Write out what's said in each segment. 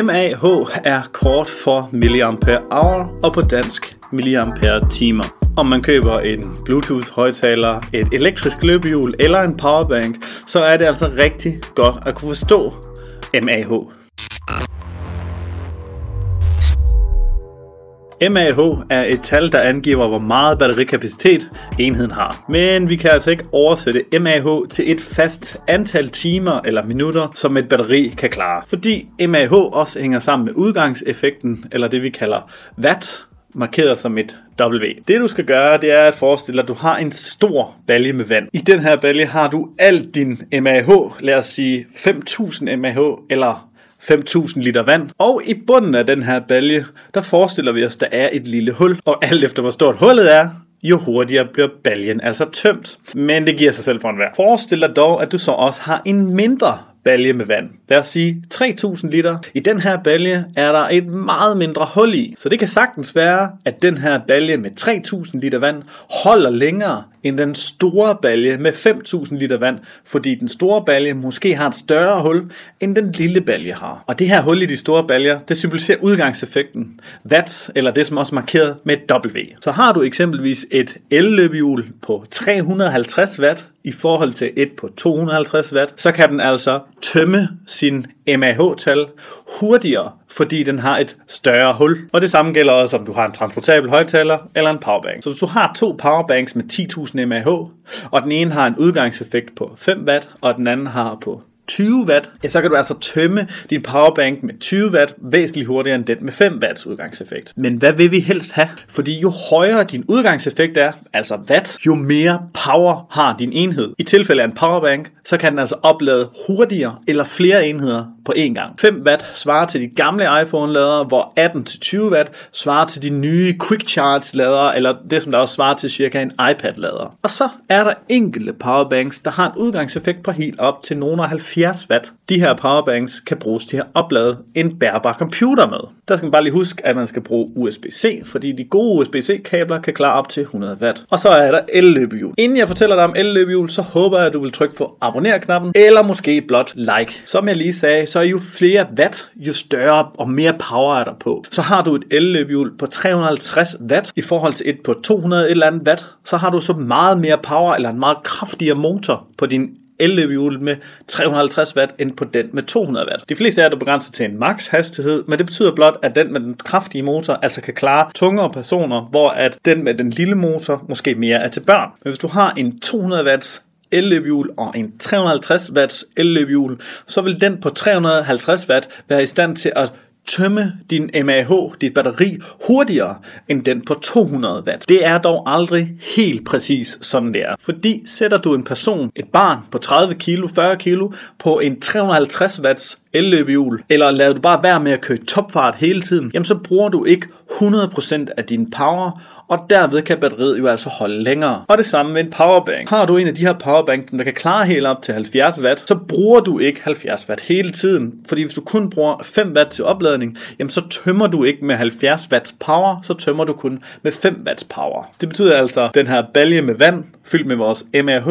MAH er kort for milliampere hour og på dansk milliampere timer. Om man køber en Bluetooth højtaler, et elektrisk løbehjul eller en powerbank, så er det altså rigtig godt at kunne forstå MAH. MAH er et tal, der angiver, hvor meget batterikapacitet enheden har. Men vi kan altså ikke oversætte MAH til et fast antal timer eller minutter, som et batteri kan klare. Fordi MAH også hænger sammen med udgangseffekten, eller det vi kalder watt, markeret som et W. Det du skal gøre, det er at forestille dig, at du har en stor balje med vand. I den her balje har du alt din MAH, lad os sige 5000 MAH eller 5.000 liter vand. Og i bunden af den her balje, der forestiller vi os, der er et lille hul. Og alt efter hvor stort hullet er, jo hurtigere bliver baljen altså tømt. Men det giver sig selv for enhver. Forestil dig dog, at du så også har en mindre balje med vand. Lad os sige 3000 liter. I den her balje er der et meget mindre hul i, så det kan sagtens være, at den her balje med 3000 liter vand holder længere end den store balje med 5000 liter vand, fordi den store balje måske har et større hul, end den lille balje har. Og det her hul i de store baljer, det symboliserer udgangseffekten, watt, eller det som også er markeret med W. Så har du eksempelvis et elløbehjul på 350 watt, i forhold til et på 250 watt, så kan den altså tømme sin MAH-tal hurtigere, fordi den har et større hul. Og det samme gælder også, om du har en transportabel højtaler eller en powerbank. Så hvis du har to powerbanks med 10.000 mAh, og den ene har en udgangseffekt på 5 watt, og den anden har på 20 watt, ja, så kan du altså tømme din powerbank med 20 watt væsentligt hurtigere end den med 5 watts udgangseffekt. Men hvad vil vi helst have? Fordi jo højere din udgangseffekt er, altså watt, jo mere power har din enhed. I tilfælde af en powerbank, så kan den altså oplade hurtigere eller flere enheder på én gang. 5 watt svarer til de gamle iPhone-ladere, hvor 18-20 watt svarer til de nye Quick Charge-ladere, eller det som der også svarer til cirka en iPad-lader. Og så er der enkelte powerbanks, der har en udgangseffekt på helt op til nogle 70 watt. De her powerbanks kan bruges til at oplade en bærbar computer med. Der skal man bare lige huske, at man skal bruge USB-C, fordi de gode USB-C-kabler kan klare op til 100 watt. Og så er der elløbehjul. Inden jeg fortæller dig om elløbehjul, så håber jeg, at du vil trykke på abonner-knappen, eller måske blot like. Som jeg lige sagde, så jo flere watt, jo større og mere power er der på. Så har du et elløbehjul på 350 watt i forhold til et på 200 et eller andet watt, så har du så meget mere power eller en meget kraftigere motor på din elløbehjul med 350 watt end på den med 200 watt. De fleste er der begrænset til en max hastighed, men det betyder blot, at den med den kraftige motor altså kan klare tungere personer, hvor at den med den lille motor måske mere er til børn. Men hvis du har en 200 watts elløbehjul og en 350 watts elløbehjul, så vil den på 350 watt være i stand til at tømme din MAH, dit batteri, hurtigere end den på 200 watt. Det er dog aldrig helt præcis sådan det er. Fordi sætter du en person, et barn på 30 kilo, 40 kilo, på en 350 watts elløbehjul, eller lader du bare være med at køre topfart hele tiden, jamen så bruger du ikke 100% af din power, og derved kan batteriet jo altså holde længere. Og det samme med en powerbank. Har du en af de her powerbank, der kan klare helt op til 70 watt, så bruger du ikke 70 watt hele tiden. Fordi hvis du kun bruger 5 watt til opladning, jamen så tømmer du ikke med 70 watts power, så tømmer du kun med 5 watts power. Det betyder altså, at den her balje med vand, fyldt med vores MAH,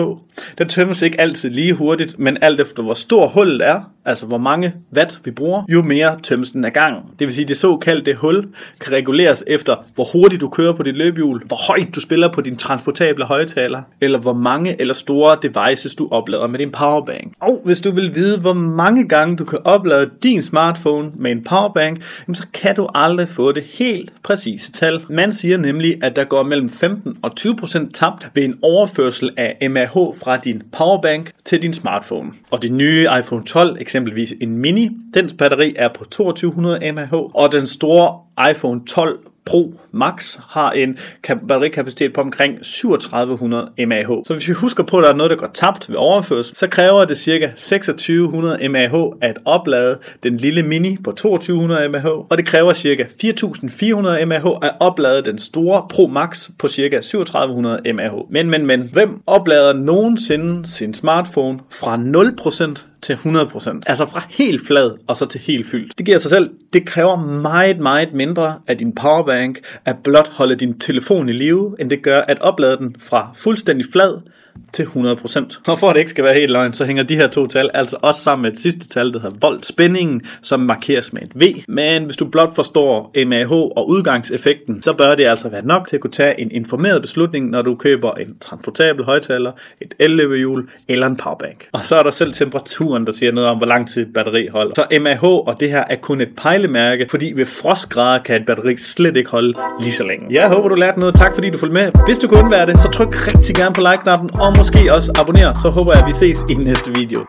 den tømmes ikke altid lige hurtigt, men alt efter hvor stor hullet er, altså hvor mange watt vi bruger, jo mere tømmes den af gang. Det vil sige, at det såkaldte hul kan reguleres efter, hvor hurtigt du kører på dit løbehjul, hvor højt du spiller på din transportable højtaler, eller hvor mange eller store devices du oplader med din powerbank. Og hvis du vil vide, hvor mange gange du kan oplade din smartphone med en powerbank, så kan du aldrig få det helt præcise tal. Man siger nemlig, at der går mellem 15 og 20% tabt ved en overførsel af MAH fra din powerbank til din smartphone. Og det nye iPhone 12 eksempelvis en mini. Dens batteri er på 2200 mAh, og den store iPhone 12 Pro Max har en batterikapacitet på omkring 3700 mAh. Så hvis vi husker på, at der er noget, der går tabt ved overførsel, så kræver det ca. 2600 mAh at oplade den lille Mini på 2200 mAh, og det kræver ca. 4400 mAh at oplade den store Pro Max på ca. 3700 mAh. Men, men, men, hvem oplader nogensinde sin smartphone fra 0% til 100%. Altså fra helt flad og så til helt fyldt. Det giver sig selv. Det kræver meget, meget mindre af din powerbank at blot holde din telefon i live, end det gør at oplade den fra fuldstændig flad til 100%. Og for at det ikke skal være helt løgn, så hænger de her to tal altså også sammen med et sidste tal, der hedder voltspændingen, som markeres med et V. Men hvis du blot forstår MAH og udgangseffekten, så bør det altså være nok til at kunne tage en informeret beslutning, når du køber en transportabel højtaler, et elløbehjul eller en powerbank. Og så er der selv temperaturen, der siger noget om, hvor lang tid et batteri holder. Så MAH og det her er kun et pejlemærke, fordi ved frostgrader kan et batteri slet ikke holde lige så længe. Jeg håber, du lærte noget. Tak fordi du fulgte med. Hvis du kunne undvære det, så tryk rigtig gerne på like-knappen og måske også abonnere, Så håber jeg, at vi ses i næste video.